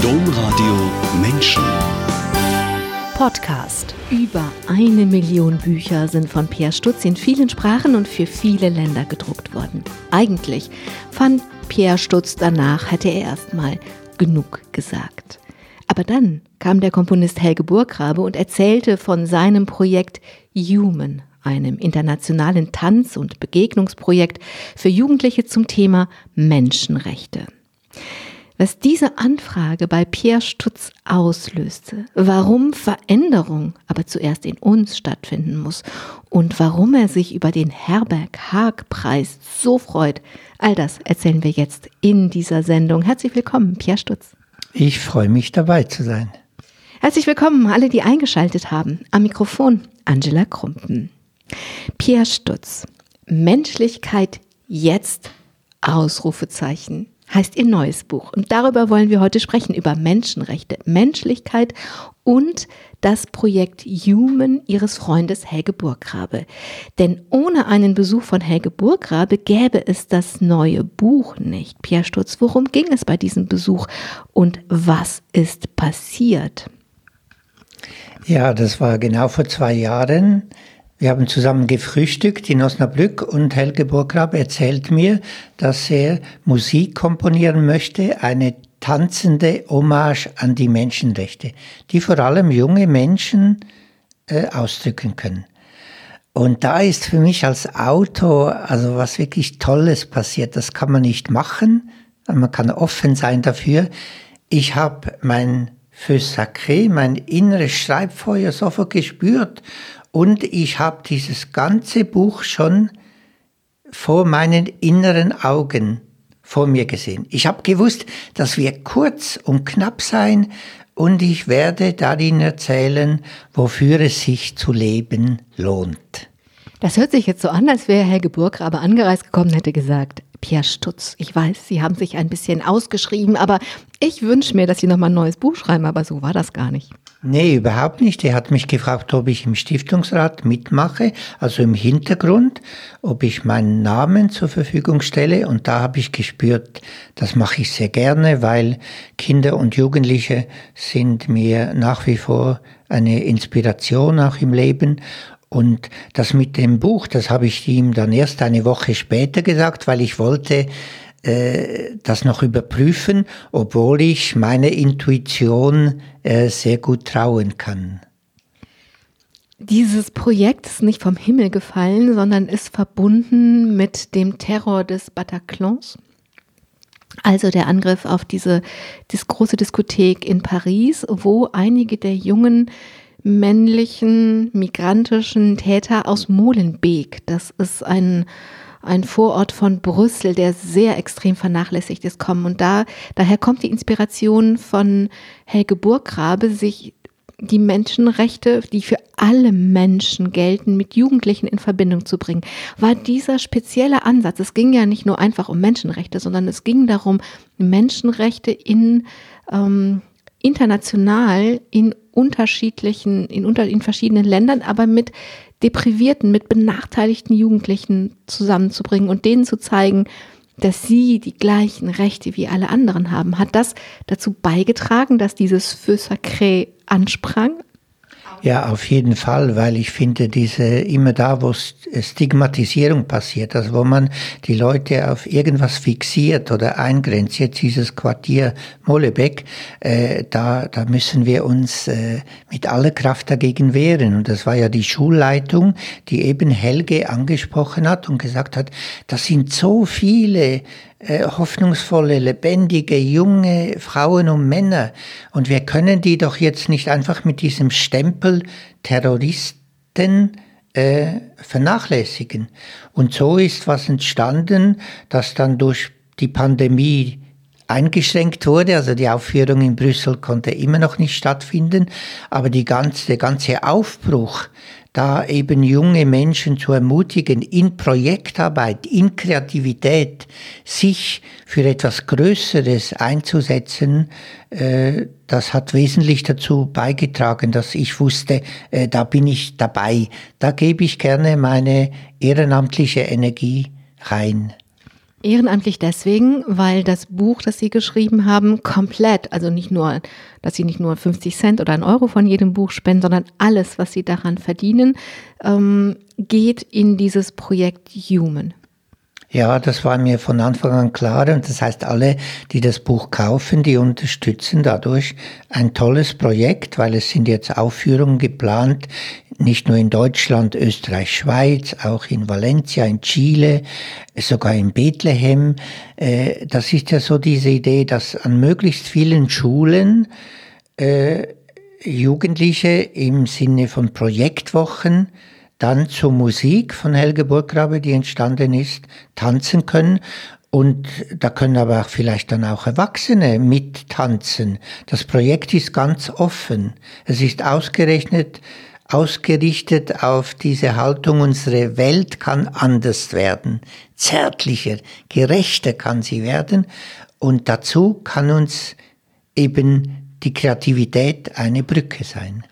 Domradio Menschen. Podcast. Über eine Million Bücher sind von Pierre Stutz in vielen Sprachen und für viele Länder gedruckt worden. Eigentlich fand Pierre Stutz danach, hätte er erstmal genug gesagt. Aber dann kam der Komponist Helge Burggrabe und erzählte von seinem Projekt Human, einem internationalen Tanz- und Begegnungsprojekt für Jugendliche zum Thema Menschenrechte was diese Anfrage bei Pierre Stutz auslöste, warum Veränderung aber zuerst in uns stattfinden muss und warum er sich über den Herberg-Haag-Preis so freut, all das erzählen wir jetzt in dieser Sendung. Herzlich willkommen, Pierre Stutz. Ich freue mich dabei zu sein. Herzlich willkommen alle, die eingeschaltet haben. Am Mikrofon Angela Krumpen. Pierre Stutz. Menschlichkeit jetzt Ausrufezeichen heißt ihr neues Buch. Und darüber wollen wir heute sprechen, über Menschenrechte, Menschlichkeit und das Projekt Human ihres Freundes Helge Burggrabe. Denn ohne einen Besuch von Helge Burggrabe gäbe es das neue Buch nicht. Pierre Sturz, worum ging es bei diesem Besuch und was ist passiert? Ja, das war genau vor zwei Jahren. Wir haben zusammen gefrühstückt in Osnabrück und Helge Burgrab erzählt mir, dass er Musik komponieren möchte, eine tanzende Hommage an die Menschenrechte, die vor allem junge Menschen äh, ausdrücken können. Und da ist für mich als Autor also was wirklich Tolles passiert. Das kann man nicht machen, man kann offen sein dafür. Ich habe mein Feu sacré, mein inneres Schreibfeuer sofort gespürt und ich habe dieses ganze Buch schon vor meinen inneren Augen vor mir gesehen. Ich habe gewusst, das wird kurz und knapp sein und ich werde darin erzählen, wofür es sich zu leben lohnt. Das hört sich jetzt so an, als wäre Helge Burggrabe angereist gekommen hätte gesagt, Pierre Stutz, ich weiß, Sie haben sich ein bisschen ausgeschrieben, aber ich wünsche mir, dass Sie nochmal ein neues Buch schreiben, aber so war das gar nicht. Nee, überhaupt nicht. Er hat mich gefragt, ob ich im Stiftungsrat mitmache, also im Hintergrund, ob ich meinen Namen zur Verfügung stelle. Und da habe ich gespürt, das mache ich sehr gerne, weil Kinder und Jugendliche sind mir nach wie vor eine Inspiration auch im Leben. Und das mit dem Buch, das habe ich ihm dann erst eine Woche später gesagt, weil ich wollte äh, das noch überprüfen, obwohl ich meine Intuition äh, sehr gut trauen kann. Dieses Projekt ist nicht vom Himmel gefallen, sondern ist verbunden mit dem Terror des Bataclans. Also der Angriff auf diese, diese große Diskothek in Paris, wo einige der jungen männlichen migrantischen Täter aus Molenbeek. Das ist ein, ein Vorort von Brüssel, der sehr extrem vernachlässigt ist, kommen. Und da, daher kommt die Inspiration von Helge Burggrabe, sich die Menschenrechte, die für alle Menschen gelten, mit Jugendlichen in Verbindung zu bringen, war dieser spezielle Ansatz. Es ging ja nicht nur einfach um Menschenrechte, sondern es ging darum, Menschenrechte in ähm, international in unterschiedlichen, in, unter, in verschiedenen Ländern, aber mit deprivierten, mit benachteiligten Jugendlichen zusammenzubringen und denen zu zeigen, dass sie die gleichen Rechte wie alle anderen haben. Hat das dazu beigetragen, dass dieses Feu Sacré ansprang? Ja, auf jeden Fall, weil ich finde, diese immer da, wo Stigmatisierung passiert, also wo man die Leute auf irgendwas fixiert oder eingrenzt, jetzt dieses Quartier Molebeck, äh, da, da müssen wir uns äh, mit aller Kraft dagegen wehren. Und das war ja die Schulleitung, die eben Helge angesprochen hat und gesagt hat, das sind so viele hoffnungsvolle, lebendige, junge Frauen und Männer. Und wir können die doch jetzt nicht einfach mit diesem Stempel Terroristen äh, vernachlässigen. Und so ist was entstanden, das dann durch die Pandemie eingeschränkt wurde. Also die Aufführung in Brüssel konnte immer noch nicht stattfinden, aber die ganze, der ganze Aufbruch da eben junge Menschen zu ermutigen, in Projektarbeit, in Kreativität, sich für etwas Größeres einzusetzen, äh, das hat wesentlich dazu beigetragen, dass ich wusste, äh, da bin ich dabei, da gebe ich gerne meine ehrenamtliche Energie rein. Ehrenamtlich deswegen, weil das Buch, das Sie geschrieben haben, komplett, also nicht nur, dass Sie nicht nur 50 Cent oder ein Euro von jedem Buch spenden, sondern alles, was Sie daran verdienen, ähm, geht in dieses Projekt Human. Ja, das war mir von Anfang an klar und das heißt, alle, die das Buch kaufen, die unterstützen dadurch ein tolles Projekt, weil es sind jetzt Aufführungen geplant, nicht nur in Deutschland, Österreich, Schweiz, auch in Valencia, in Chile, sogar in Bethlehem. Äh, das ist ja so diese Idee, dass an möglichst vielen Schulen äh, Jugendliche im Sinne von Projektwochen dann zur Musik von Helge Burggrabe, die entstanden ist, tanzen können. Und da können aber auch vielleicht dann auch Erwachsene mittanzen. Das Projekt ist ganz offen. Es ist ausgerechnet, ausgerichtet auf diese Haltung, unsere Welt kann anders werden, zärtlicher, gerechter kann sie werden. Und dazu kann uns eben die Kreativität eine Brücke sein.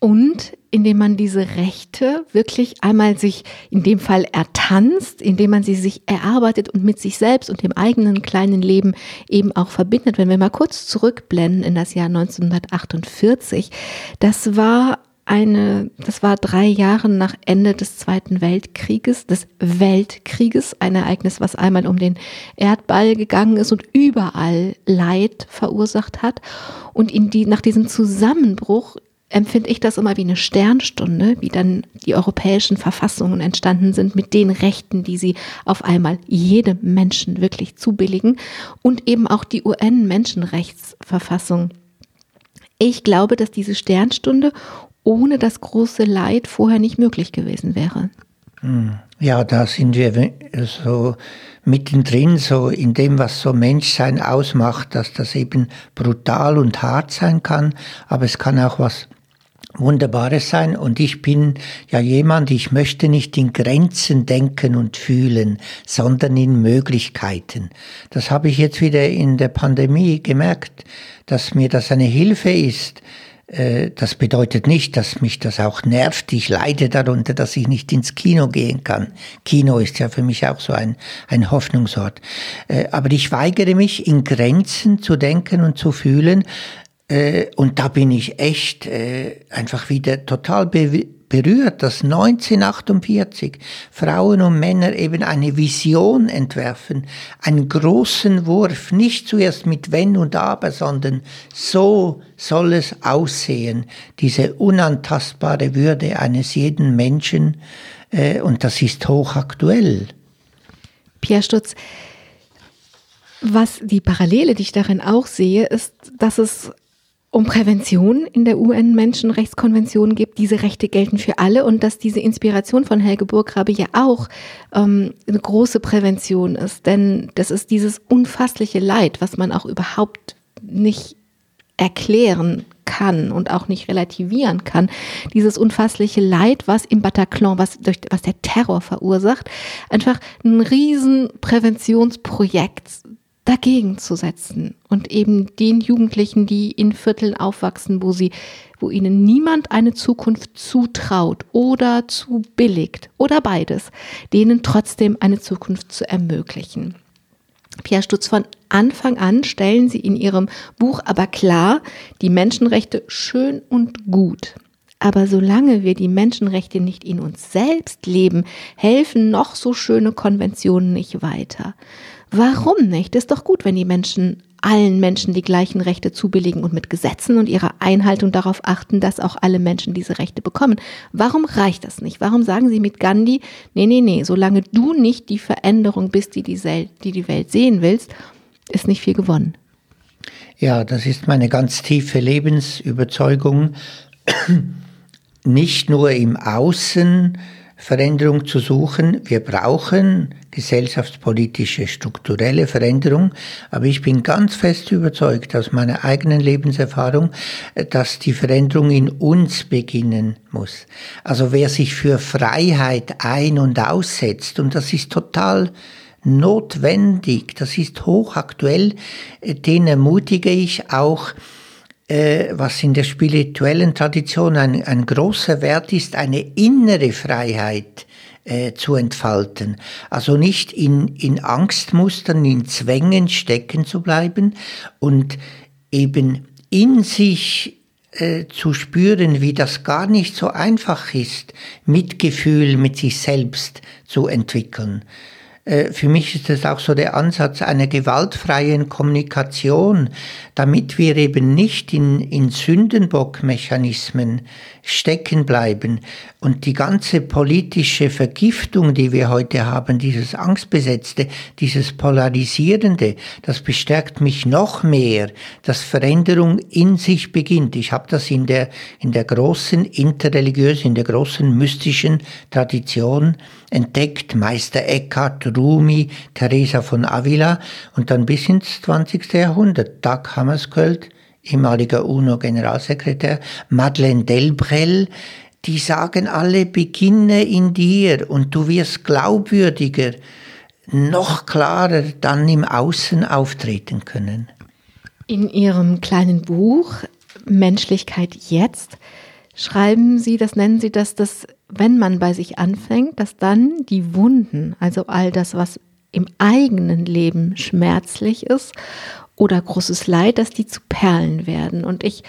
Und indem man diese Rechte wirklich einmal sich in dem Fall ertanzt, indem man sie sich erarbeitet und mit sich selbst und dem eigenen kleinen Leben eben auch verbindet. Wenn wir mal kurz zurückblenden in das Jahr 1948, das war eine, das war drei Jahre nach Ende des Zweiten Weltkrieges, des Weltkrieges, ein Ereignis, was einmal um den Erdball gegangen ist und überall Leid verursacht hat. Und in die, nach diesem Zusammenbruch empfinde ich das immer wie eine Sternstunde, wie dann die europäischen Verfassungen entstanden sind mit den Rechten, die sie auf einmal jedem Menschen wirklich zubilligen und eben auch die UN-Menschenrechtsverfassung. Ich glaube, dass diese Sternstunde ohne das große Leid vorher nicht möglich gewesen wäre. Hm. Ja, da sind wir so mittendrin, so in dem, was so Menschsein ausmacht, dass das eben brutal und hart sein kann, aber es kann auch was Wunderbares sein. Und ich bin ja jemand, ich möchte nicht in Grenzen denken und fühlen, sondern in Möglichkeiten. Das habe ich jetzt wieder in der Pandemie gemerkt, dass mir das eine Hilfe ist. Äh, das bedeutet nicht, dass mich das auch nervt. Ich leide darunter, dass ich nicht ins Kino gehen kann. Kino ist ja für mich auch so ein, ein Hoffnungsort. Äh, aber ich weigere mich, in Grenzen zu denken und zu fühlen, äh, und da bin ich echt einfach wieder total be berührt, dass 1948 Frauen und Männer eben eine Vision entwerfen, einen großen Wurf, nicht zuerst mit Wenn und Aber, sondern so soll es aussehen, diese unantastbare Würde eines jeden Menschen, äh, und das ist hochaktuell. Pierre Stutz, was die Parallele, die ich darin auch sehe, ist, dass es um Prävention in der UN-Menschenrechtskonvention gibt. Diese Rechte gelten für alle und dass diese Inspiration von Helge Burggrabe ja auch ähm, eine große Prävention ist. Denn das ist dieses unfassliche Leid, was man auch überhaupt nicht erklären kann und auch nicht relativieren kann. Dieses unfassliche Leid, was im Bataclan, was durch was der Terror verursacht, einfach ein riesen Präventionsprojekt dagegen zu setzen und eben den Jugendlichen, die in Vierteln aufwachsen, wo sie, wo ihnen niemand eine Zukunft zutraut oder zu billigt oder beides, denen trotzdem eine Zukunft zu ermöglichen. Pierre Stutz, von Anfang an stellen Sie in Ihrem Buch aber klar, die Menschenrechte schön und gut. Aber solange wir die Menschenrechte nicht in uns selbst leben, helfen noch so schöne Konventionen nicht weiter. Warum nicht? Ist doch gut, wenn die Menschen allen Menschen die gleichen Rechte zubilligen und mit Gesetzen und ihrer Einhaltung darauf achten, dass auch alle Menschen diese Rechte bekommen. Warum reicht das nicht? Warum sagen Sie mit Gandhi, nee, nee, nee, solange du nicht die Veränderung bist, die die, die, die Welt sehen willst, ist nicht viel gewonnen. Ja, das ist meine ganz tiefe Lebensüberzeugung. Nicht nur im Außen, Veränderung zu suchen. Wir brauchen gesellschaftspolitische, strukturelle Veränderung, aber ich bin ganz fest überzeugt aus meiner eigenen Lebenserfahrung, dass die Veränderung in uns beginnen muss. Also wer sich für Freiheit ein- und aussetzt, und das ist total notwendig, das ist hochaktuell, den ermutige ich auch, äh, was in der spirituellen Tradition ein, ein großer Wert ist, eine innere Freiheit äh, zu entfalten. Also nicht in, in Angstmustern, in Zwängen stecken zu bleiben und eben in sich äh, zu spüren, wie das gar nicht so einfach ist, Mitgefühl mit sich selbst zu entwickeln. Äh, für mich ist es auch so der Ansatz einer gewaltfreien Kommunikation, damit wir eben nicht in, in Sündenbockmechanismen stecken bleiben. Und die ganze politische Vergiftung, die wir heute haben, dieses Angstbesetzte, dieses Polarisierende, das bestärkt mich noch mehr, dass Veränderung in sich beginnt. Ich habe das in der, in der großen interreligiösen, in der großen mystischen Tradition entdeckt. Meister Eckhart, Rumi, Teresa von Avila und dann bis ins 20. Jahrhundert. Dag Hammarskjöld, ehemaliger UNO-Generalsekretär, Madeleine Delbrel, die sagen alle, beginne in dir und du wirst glaubwürdiger, noch klarer dann im Außen auftreten können. In Ihrem kleinen Buch Menschlichkeit jetzt schreiben Sie, das nennen Sie das, dass wenn man bei sich anfängt, dass dann die Wunden, also all das, was im eigenen Leben schmerzlich ist oder großes Leid, dass die zu Perlen werden. Und ich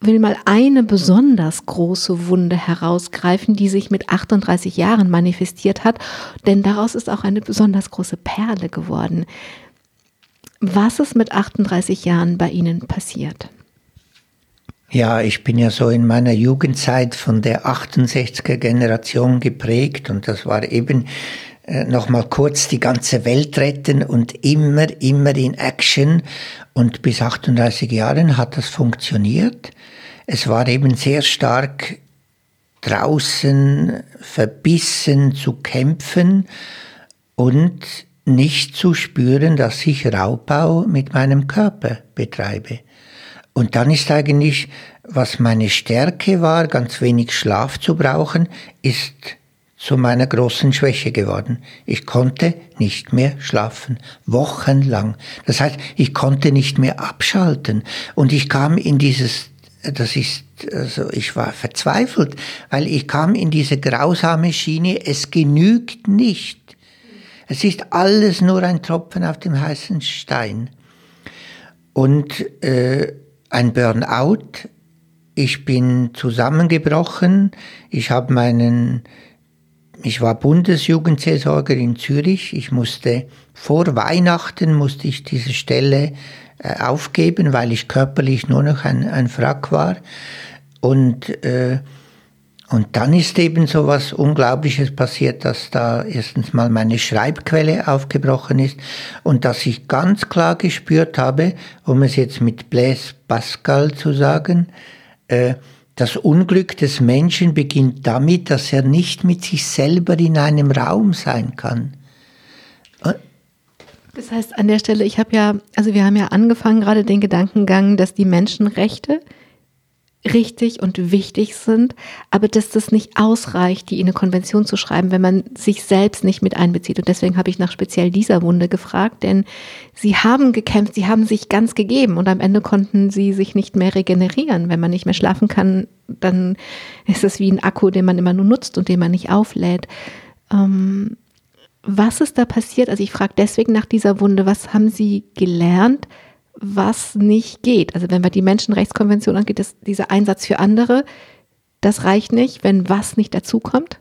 will mal eine besonders große Wunde herausgreifen, die sich mit 38 Jahren manifestiert hat, denn daraus ist auch eine besonders große Perle geworden. Was ist mit 38 Jahren bei Ihnen passiert? Ja, ich bin ja so in meiner Jugendzeit von der 68er Generation geprägt und das war eben äh, nochmal kurz die ganze Welt retten und immer, immer in Action. Und bis 38 Jahren hat das funktioniert. Es war eben sehr stark draußen verbissen zu kämpfen und nicht zu spüren, dass ich Raubbau mit meinem Körper betreibe. Und dann ist eigentlich, was meine Stärke war, ganz wenig Schlaf zu brauchen, ist zu meiner großen Schwäche geworden. Ich konnte nicht mehr schlafen, wochenlang. Das heißt, ich konnte nicht mehr abschalten. Und ich kam in dieses, das ist, also ich war verzweifelt, weil ich kam in diese grausame Schiene, es genügt nicht. Es ist alles nur ein Tropfen auf dem heißen Stein. Und äh, ein Burnout, ich bin zusammengebrochen, ich habe meinen ich war Bundesjugendseelsorger in Zürich. Ich musste vor Weihnachten musste ich diese Stelle äh, aufgeben, weil ich körperlich nur noch ein, ein Frack war. Und, äh, und dann ist eben so was Unglaubliches passiert, dass da erstens mal meine Schreibquelle aufgebrochen ist und dass ich ganz klar gespürt habe, um es jetzt mit Blaise Pascal zu sagen, äh, das Unglück des Menschen beginnt damit, dass er nicht mit sich selber in einem Raum sein kann. Das heißt, an der Stelle, ich habe ja, also wir haben ja angefangen gerade den Gedankengang, dass die Menschenrechte richtig und wichtig sind, aber dass das nicht ausreicht, die in eine Konvention zu schreiben, wenn man sich selbst nicht mit einbezieht. Und deswegen habe ich nach speziell dieser Wunde gefragt, denn sie haben gekämpft, sie haben sich ganz gegeben und am Ende konnten sie sich nicht mehr regenerieren. Wenn man nicht mehr schlafen kann, dann ist es wie ein Akku, den man immer nur nutzt und den man nicht auflädt. Ähm, was ist da passiert? Also ich frage deswegen nach dieser Wunde, was haben Sie gelernt? Was nicht geht. Also wenn wir die Menschenrechtskonvention angeht, ist dieser Einsatz für andere, das reicht nicht, wenn was nicht dazukommt?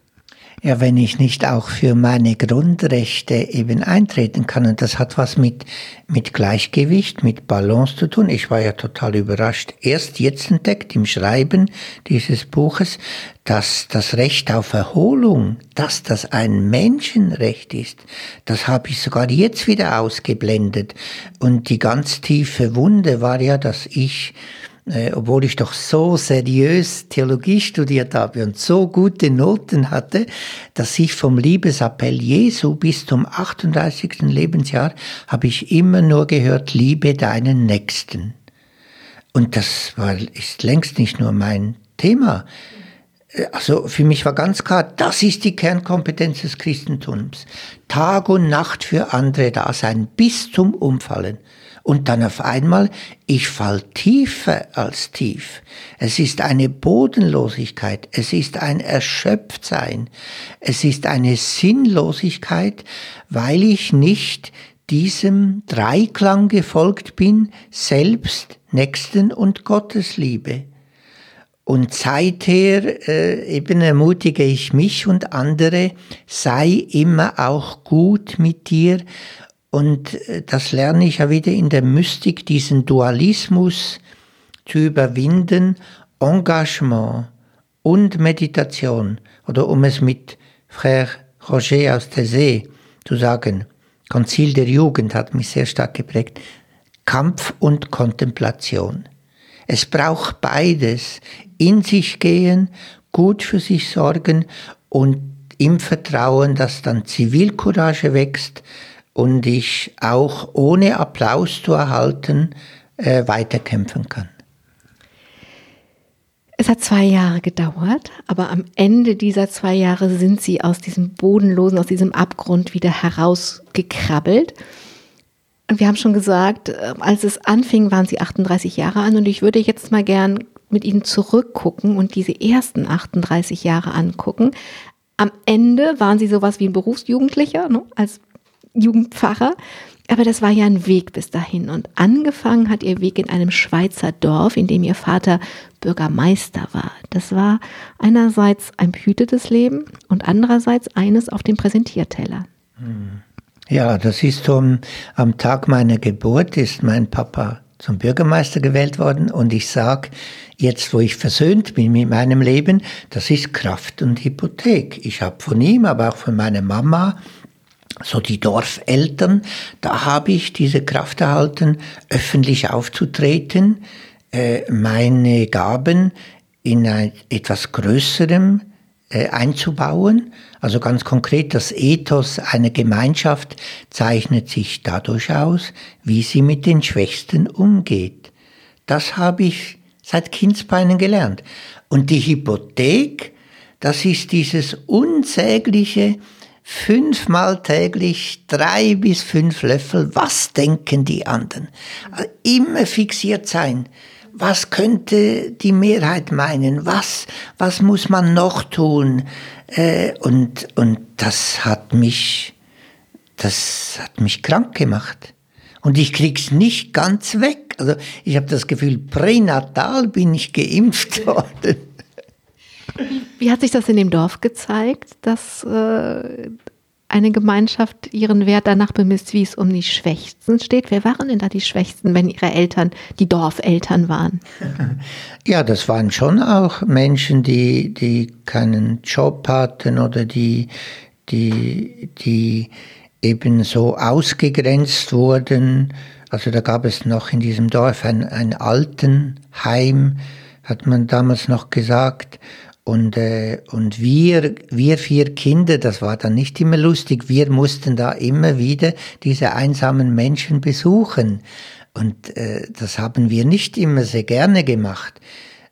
Ja, wenn ich nicht auch für meine Grundrechte eben eintreten kann. Und das hat was mit, mit Gleichgewicht, mit Balance zu tun. Ich war ja total überrascht. Erst jetzt entdeckt im Schreiben dieses Buches, dass das Recht auf Erholung, dass das ein Menschenrecht ist. Das habe ich sogar jetzt wieder ausgeblendet. Und die ganz tiefe Wunde war ja, dass ich äh, obwohl ich doch so seriös Theologie studiert habe und so gute Noten hatte, dass ich vom Liebesappell Jesu bis zum 38. Lebensjahr habe ich immer nur gehört, liebe deinen Nächsten. Und das war, ist längst nicht nur mein Thema. also für mich war ganz klar, das ist die Kernkompetenz des Christentums. Tag und Nacht für andere da sein, bis zum Umfallen. Und dann auf einmal, ich fall tiefer als tief. Es ist eine Bodenlosigkeit, es ist ein Erschöpftsein, es ist eine Sinnlosigkeit, weil ich nicht diesem Dreiklang gefolgt bin, selbst, Nächsten und Gottesliebe. Und seither äh, eben ermutige ich mich und andere, sei immer auch gut mit dir und äh, das lerne ich ja wieder in der Mystik, diesen Dualismus zu überwinden, Engagement und Meditation. Oder um es mit Frère Roger aus der See zu sagen, Konzil der Jugend hat mich sehr stark geprägt, Kampf und Kontemplation. Es braucht beides, in sich gehen, gut für sich sorgen und im Vertrauen, dass dann Zivilcourage wächst, und ich auch ohne Applaus zu erhalten äh, weiterkämpfen kann. Es hat zwei Jahre gedauert, aber am Ende dieser zwei Jahre sind Sie aus diesem Bodenlosen, aus diesem Abgrund wieder herausgekrabbelt. Und wir haben schon gesagt, äh, als es anfing, waren Sie 38 Jahre an und ich würde jetzt mal gern mit Ihnen zurückgucken und diese ersten 38 Jahre angucken. Am Ende waren Sie sowas wie ein Berufsjugendlicher, ne, als Jugendpfarrer. Aber das war ja ein Weg bis dahin. Und angefangen hat ihr Weg in einem Schweizer Dorf, in dem ihr Vater Bürgermeister war. Das war einerseits ein behütetes Leben und andererseits eines auf dem Präsentierteller. Ja, das ist so, am Tag meiner Geburt ist mein Papa zum Bürgermeister gewählt worden und ich sage, jetzt wo ich versöhnt bin mit meinem Leben, das ist Kraft und Hypothek. Ich habe von ihm, aber auch von meiner Mama so die Dorfeltern, da habe ich diese Kraft erhalten, öffentlich aufzutreten, äh, meine Gaben in ein, etwas Größerem äh, einzubauen. Also ganz konkret, das Ethos einer Gemeinschaft zeichnet sich dadurch aus, wie sie mit den Schwächsten umgeht. Das habe ich seit Kindsbeinen gelernt. Und die Hypothek, das ist dieses unsägliche, fünfmal täglich drei bis fünf Löffel, was denken die anderen? Also immer fixiert sein. Was könnte die Mehrheit meinen? Was, was muss man noch tun? Äh, und, und das hat mich, das hat mich krank gemacht. Und ich krieg's nicht ganz weg. Also ich habe das Gefühl, pränatal bin ich geimpft worden. Wie hat sich das in dem Dorf gezeigt, dass äh, eine Gemeinschaft ihren Wert danach bemisst, wie es um die Schwächsten steht? Wer waren denn da die Schwächsten, wenn ihre Eltern die Dorfeltern waren? Ja, das waren schon auch Menschen, die, die keinen Job hatten oder die, die, die eben so ausgegrenzt wurden. Also da gab es noch in diesem Dorf ein, ein Altenheim, hat man damals noch gesagt. Und, äh, und wir, wir vier Kinder, das war dann nicht immer lustig, wir mussten da immer wieder diese einsamen Menschen besuchen. Und äh, das haben wir nicht immer sehr gerne gemacht.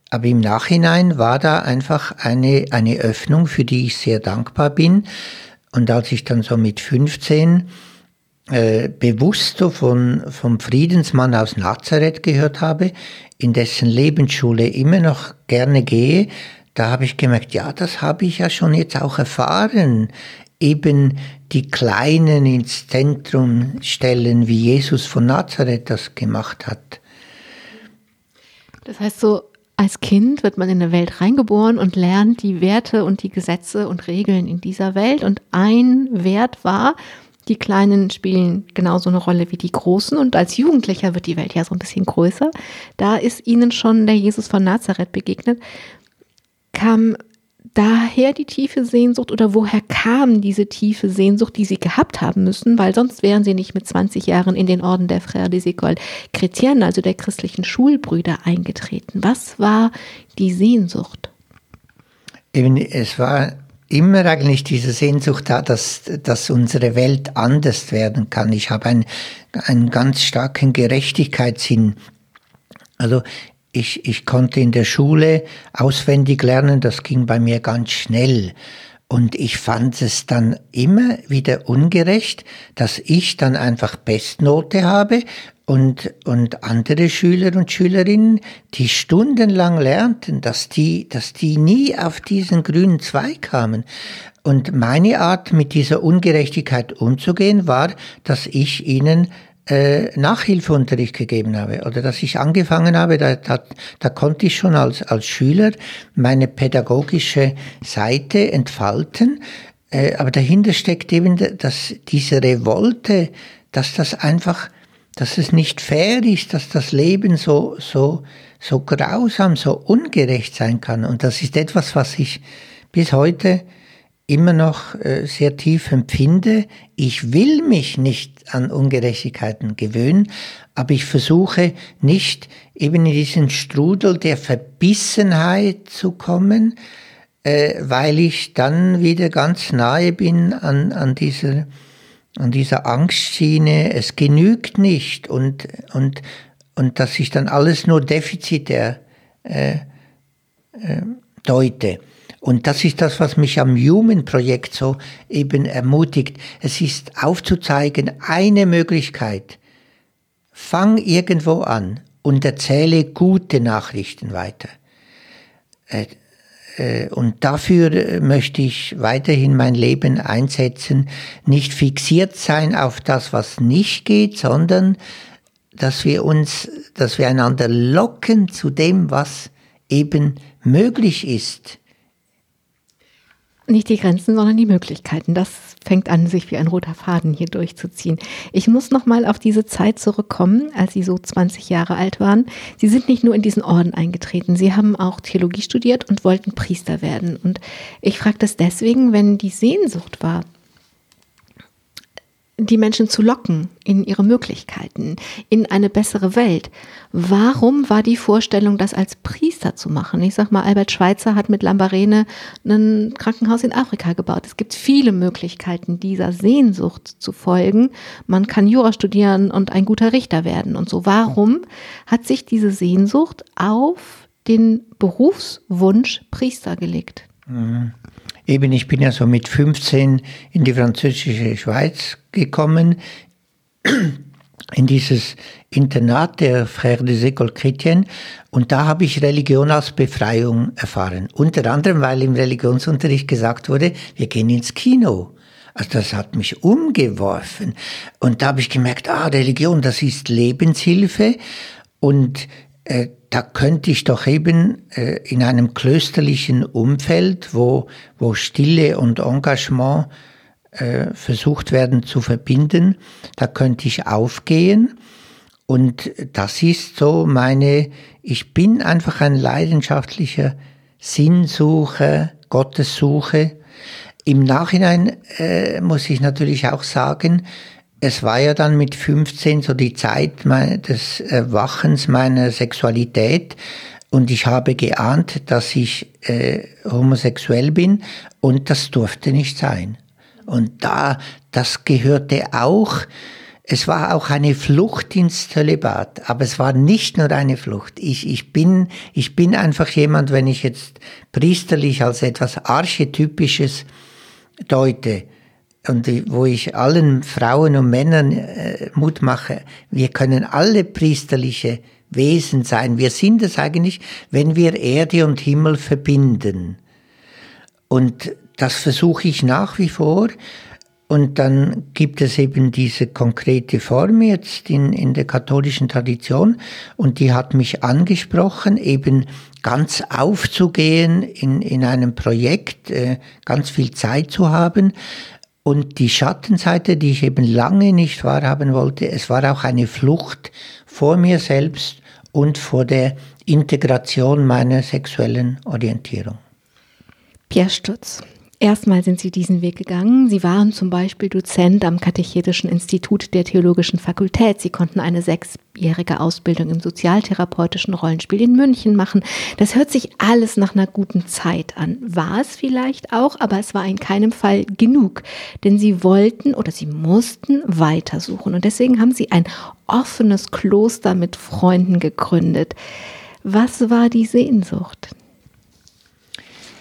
Aber im Nachhinein war da einfach eine, eine Öffnung, für die ich sehr dankbar bin. Und als ich dann so mit 15 äh, bewusst von, vom Friedensmann aus Nazareth gehört habe, in dessen Lebensschule immer noch gerne gehe, da habe ich gemerkt, ja, das habe ich ja schon jetzt auch erfahren. Eben die Kleinen ins Zentrum stellen, wie Jesus von Nazareth das gemacht hat. Das heißt so, als Kind wird man in eine Welt reingeboren und lernt die Werte und die Gesetze und Regeln in dieser Welt. Und ein Wert war, die Kleinen spielen genauso eine Rolle wie die Großen. Und als Jugendlicher wird die Welt ja so ein bisschen größer. Da ist ihnen schon der Jesus von Nazareth begegnet. Kam daher die tiefe Sehnsucht oder woher kam diese tiefe Sehnsucht, die sie gehabt haben müssen, weil sonst wären sie nicht mit 20 Jahren in den Orden der Frères des Écoles Chrétiennes, also der christlichen Schulbrüder, eingetreten. Was war die Sehnsucht? Eben, es war immer eigentlich diese Sehnsucht da, dass, dass unsere Welt anders werden kann. Ich habe einen, einen ganz starken Gerechtigkeitssinn. Also ich, ich konnte in der Schule auswendig lernen, das ging bei mir ganz schnell. Und ich fand es dann immer wieder ungerecht, dass ich dann einfach Bestnote habe und, und andere Schüler und Schülerinnen, die stundenlang lernten, dass die, dass die nie auf diesen grünen Zweig kamen. Und meine Art, mit dieser Ungerechtigkeit umzugehen, war, dass ich ihnen äh, Nachhilfeunterricht gegeben habe oder dass ich angefangen habe, da, da, da konnte ich schon als, als Schüler meine pädagogische Seite entfalten. Äh, aber dahinter steckt eben dass diese Revolte, dass das einfach, dass es nicht fair ist, dass das Leben so, so, so grausam, so ungerecht sein kann. Und das ist etwas, was ich bis heute immer noch äh, sehr tief empfinde. Ich will mich nicht an Ungerechtigkeiten gewöhnen, aber ich versuche nicht eben in diesen Strudel der Verbissenheit zu kommen, äh, weil ich dann wieder ganz nahe bin an, an dieser an dieser Angstschiene, es genügt nicht und, und, und dass ich dann alles nur defizitär äh, äh, deute. Und das ist das, was mich am Human-Projekt so eben ermutigt. Es ist aufzuzeigen, eine Möglichkeit. Fang irgendwo an und erzähle gute Nachrichten weiter. Äh, äh, und dafür möchte ich weiterhin mein Leben einsetzen, nicht fixiert sein auf das, was nicht geht, sondern dass wir uns, dass wir einander locken zu dem, was eben möglich ist nicht die Grenzen, sondern die Möglichkeiten. Das fängt an, sich wie ein roter Faden hier durchzuziehen. Ich muss nochmal auf diese Zeit zurückkommen, als Sie so 20 Jahre alt waren. Sie sind nicht nur in diesen Orden eingetreten, Sie haben auch Theologie studiert und wollten Priester werden. Und ich frage das deswegen, wenn die Sehnsucht war, die Menschen zu locken in ihre Möglichkeiten, in eine bessere Welt. Warum war die Vorstellung, das als Priester zu machen? Ich sag mal, Albert Schweitzer hat mit Lambarene ein Krankenhaus in Afrika gebaut. Es gibt viele Möglichkeiten, dieser Sehnsucht zu folgen. Man kann Jura studieren und ein guter Richter werden und so. Warum hat sich diese Sehnsucht auf den Berufswunsch Priester gelegt? Mhm. Eben, ich bin ja so mit 15 in die französische Schweiz gekommen, in dieses Internat der Frères des Écoles Chrétiennes und da habe ich Religion als Befreiung erfahren. Unter anderem, weil im Religionsunterricht gesagt wurde, wir gehen ins Kino. Also das hat mich umgeworfen. Und da habe ich gemerkt, ah, Religion, das ist Lebenshilfe. Und äh, da könnte ich doch eben äh, in einem klösterlichen Umfeld, wo, wo Stille und Engagement äh, versucht werden zu verbinden, da könnte ich aufgehen. Und das ist so meine, ich bin einfach ein leidenschaftlicher Sinnsucher, Gottessuche. Im Nachhinein äh, muss ich natürlich auch sagen, es war ja dann mit 15 so die Zeit des Erwachens meiner Sexualität und ich habe geahnt, dass ich äh, homosexuell bin und das durfte nicht sein. Und da, das gehörte auch, es war auch eine Flucht ins Zölibat, aber es war nicht nur eine Flucht. Ich, ich, bin, ich bin einfach jemand, wenn ich jetzt priesterlich als etwas Archetypisches deute, und wo ich allen Frauen und Männern äh, Mut mache, wir können alle priesterliche Wesen sein. Wir sind es eigentlich, wenn wir Erde und Himmel verbinden. Und das versuche ich nach wie vor. Und dann gibt es eben diese konkrete Form jetzt in, in der katholischen Tradition und die hat mich angesprochen, eben ganz aufzugehen in, in einem Projekt, äh, ganz viel Zeit zu haben, und die Schattenseite, die ich eben lange nicht wahrhaben wollte, es war auch eine Flucht vor mir selbst und vor der Integration meiner sexuellen Orientierung. Pierre Stutz. Erstmal sind Sie diesen Weg gegangen. Sie waren zum Beispiel Dozent am Katechetischen Institut der Theologischen Fakultät. Sie konnten eine sechsjährige Ausbildung im sozialtherapeutischen Rollenspiel in München machen. Das hört sich alles nach einer guten Zeit an. War es vielleicht auch, aber es war in keinem Fall genug. Denn Sie wollten oder Sie mussten weitersuchen. Und deswegen haben Sie ein offenes Kloster mit Freunden gegründet. Was war die Sehnsucht?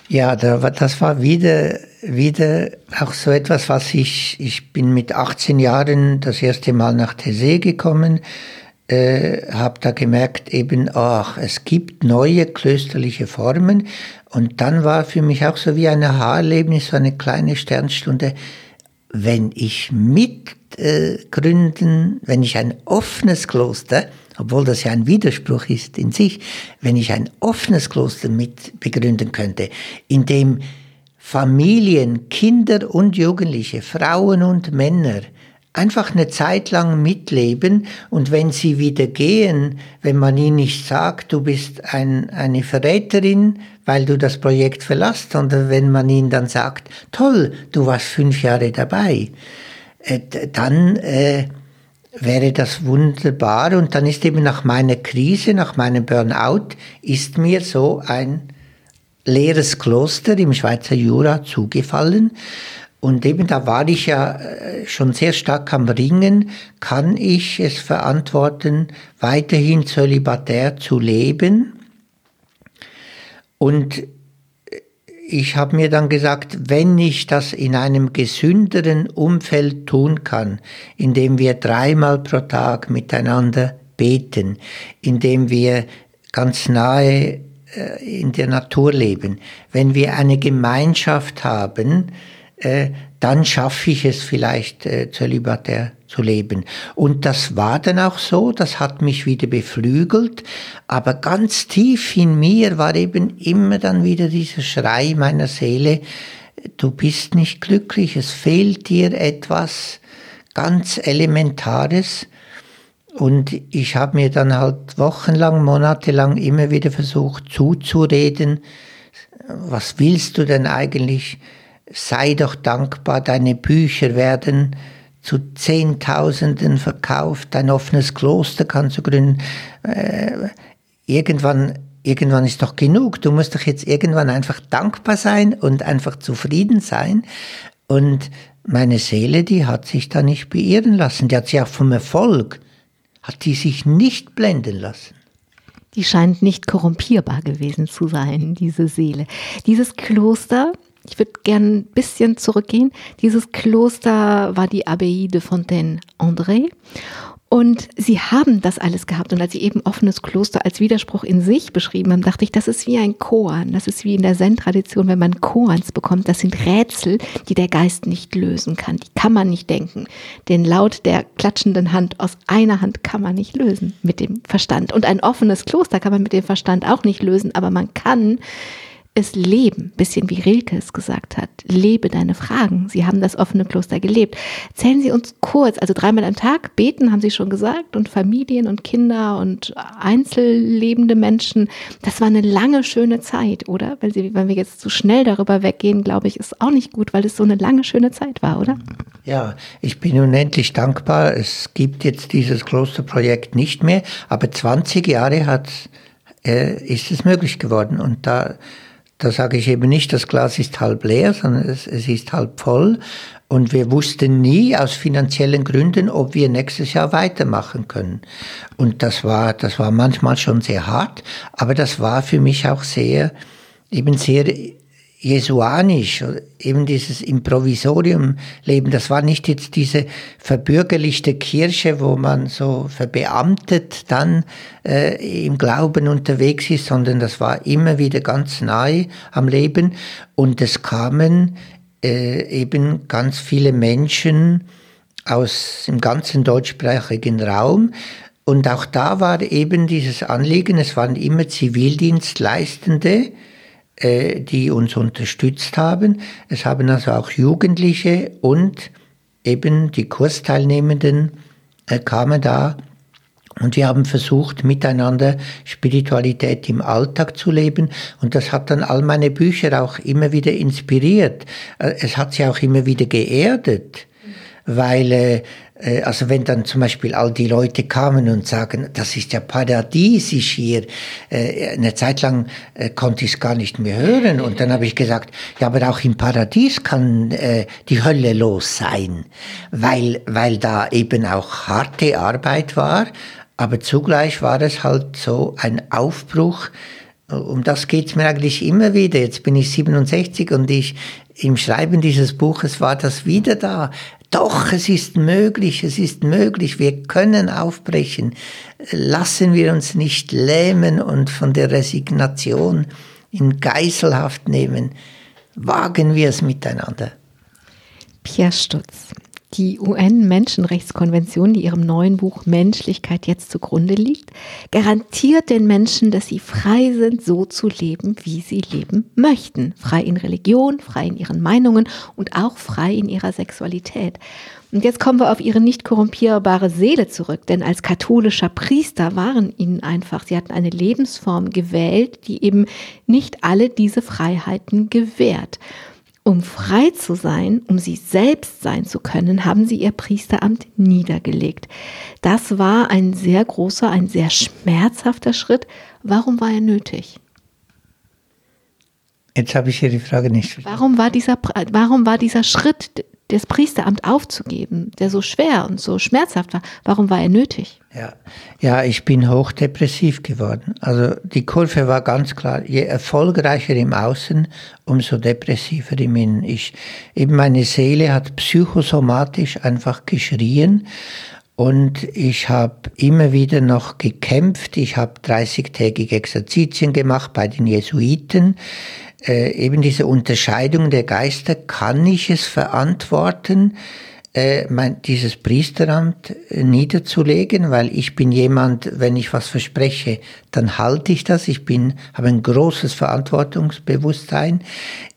Ja, das war wieder, wieder auch so etwas, was ich, ich bin mit 18 Jahren das erste Mal nach Tessé gekommen, äh, habe da gemerkt eben, ach, es gibt neue klösterliche Formen. Und dann war für mich auch so wie ein Aha-Erlebnis, so eine kleine Sternstunde, wenn ich mitgründen, äh, wenn ich ein offenes Kloster, obwohl das ja ein Widerspruch ist in sich, wenn ich ein offenes Kloster mit begründen könnte, in dem Familien, Kinder und Jugendliche, Frauen und Männer einfach eine Zeit lang mitleben und wenn sie wieder gehen, wenn man ihnen nicht sagt, du bist ein, eine Verräterin, weil du das Projekt verlässt, sondern wenn man ihnen dann sagt, toll, du warst fünf Jahre dabei, äh, dann äh, wäre das wunderbar? Und dann ist eben nach meiner Krise, nach meinem Burnout, ist mir so ein leeres Kloster im Schweizer Jura zugefallen. Und eben da war ich ja äh, schon sehr stark am Ringen, kann ich es verantworten, weiterhin zölibatär zu leben? Und ich habe mir dann gesagt, wenn ich das in einem gesünderen Umfeld tun kann, indem wir dreimal pro Tag miteinander beten, indem wir ganz nahe äh, in der Natur leben, wenn wir eine Gemeinschaft haben, äh, dann schaffe ich es vielleicht äh, zölibatär zu leben. Und das war dann auch so, das hat mich wieder beflügelt, aber ganz tief in mir war eben immer dann wieder dieser Schrei meiner Seele, du bist nicht glücklich, es fehlt dir etwas ganz Elementares. Und ich habe mir dann halt wochenlang, monatelang immer wieder versucht zuzureden, was willst du denn eigentlich? Sei doch dankbar, deine Bücher werden zu Zehntausenden verkauft, dein offenes Kloster kannst du gründen. Äh, irgendwann, irgendwann ist doch genug. Du musst doch jetzt irgendwann einfach dankbar sein und einfach zufrieden sein. Und meine Seele, die hat sich da nicht beirren lassen. Die hat sich auch vom Erfolg, hat die sich nicht blenden lassen. Die scheint nicht korrumpierbar gewesen zu sein, diese Seele. Dieses Kloster, ich würde gerne ein bisschen zurückgehen. Dieses Kloster war die Abbaye de Fontaine-André. Und sie haben das alles gehabt. Und als sie eben offenes Kloster als Widerspruch in sich beschrieben haben, dachte ich, das ist wie ein Koan. Das ist wie in der Zen-Tradition, wenn man Koans bekommt. Das sind Rätsel, die der Geist nicht lösen kann. Die kann man nicht denken. Den Laut der klatschenden Hand aus einer Hand kann man nicht lösen mit dem Verstand. Und ein offenes Kloster kann man mit dem Verstand auch nicht lösen. Aber man kann es leben, bisschen wie Rilke es gesagt hat. Lebe deine Fragen. Sie haben das offene Kloster gelebt. Erzählen Sie uns kurz, also dreimal am Tag beten, haben Sie schon gesagt, und Familien und Kinder und einzellebende Menschen. Das war eine lange, schöne Zeit, oder? Weil Sie, wenn wir jetzt zu schnell darüber weggehen, glaube ich, ist auch nicht gut, weil es so eine lange, schöne Zeit war, oder? Ja, ich bin unendlich dankbar. Es gibt jetzt dieses Klosterprojekt nicht mehr, aber 20 Jahre hat, äh, ist es möglich geworden. Und da da sage ich eben nicht, das Glas ist halb leer, sondern es, es ist halb voll. Und wir wussten nie aus finanziellen Gründen, ob wir nächstes Jahr weitermachen können. Und das war, das war manchmal schon sehr hart, aber das war für mich auch sehr, eben sehr jesuanisch, eben dieses Improvisorium-Leben, das war nicht jetzt diese verbürgerlichte Kirche, wo man so verbeamtet dann äh, im Glauben unterwegs ist, sondern das war immer wieder ganz nahe am Leben. Und es kamen äh, eben ganz viele Menschen aus dem ganzen deutschsprachigen Raum, und auch da war eben dieses Anliegen, es waren immer Zivildienstleistende, äh, die uns unterstützt haben. Es haben also auch Jugendliche und eben die Kursteilnehmenden äh, kamen da und wir haben versucht, miteinander Spiritualität im Alltag zu leben. Und das hat dann all meine Bücher auch immer wieder inspiriert. Äh, es hat sie auch immer wieder geerdet, weil äh, also wenn dann zum Beispiel all die Leute kamen und sagen, das ist ja paradiesisch hier, äh, eine Zeit lang äh, konnte ich es gar nicht mehr hören und dann habe ich gesagt, ja, aber auch im Paradies kann die Hölle los sein, weil, weil da eben auch harte Arbeit war, Aber zugleich war es halt so ein Aufbruch. Um das geht es mir eigentlich immer wieder. Jetzt bin ich 67 und ich im Schreiben dieses Buches war das wieder da. Doch, es ist möglich, es ist möglich, wir können aufbrechen. Lassen wir uns nicht lähmen und von der Resignation in Geiselhaft nehmen. Wagen wir es miteinander. Pierre Stutz. Die UN-Menschenrechtskonvention, die ihrem neuen Buch Menschlichkeit jetzt zugrunde liegt, garantiert den Menschen, dass sie frei sind, so zu leben, wie sie leben möchten. Frei in Religion, frei in ihren Meinungen und auch frei in ihrer Sexualität. Und jetzt kommen wir auf ihre nicht korrumpierbare Seele zurück, denn als katholischer Priester waren ihnen einfach, sie hatten eine Lebensform gewählt, die eben nicht alle diese Freiheiten gewährt. Um frei zu sein, um sie selbst sein zu können, haben sie ihr Priesteramt niedergelegt. Das war ein sehr großer, ein sehr schmerzhafter Schritt. Warum war er nötig? Jetzt habe ich hier die Frage nicht. Warum war dieser, warum war dieser Schritt das Priesteramt aufzugeben, der so schwer und so schmerzhaft war, warum war er nötig? Ja, ja ich bin hochdepressiv geworden. Also die Kurve war ganz klar, je erfolgreicher im Außen, umso depressiver im Innen. Ich, eben meine Seele hat psychosomatisch einfach geschrien und ich habe immer wieder noch gekämpft. Ich habe 30-tägige Exerzitien gemacht bei den Jesuiten äh, eben diese Unterscheidung der Geister, kann ich es verantworten, äh, mein, dieses Priesteramt äh, niederzulegen, weil ich bin jemand, wenn ich was verspreche, dann halte ich das. Ich bin, habe ein großes Verantwortungsbewusstsein.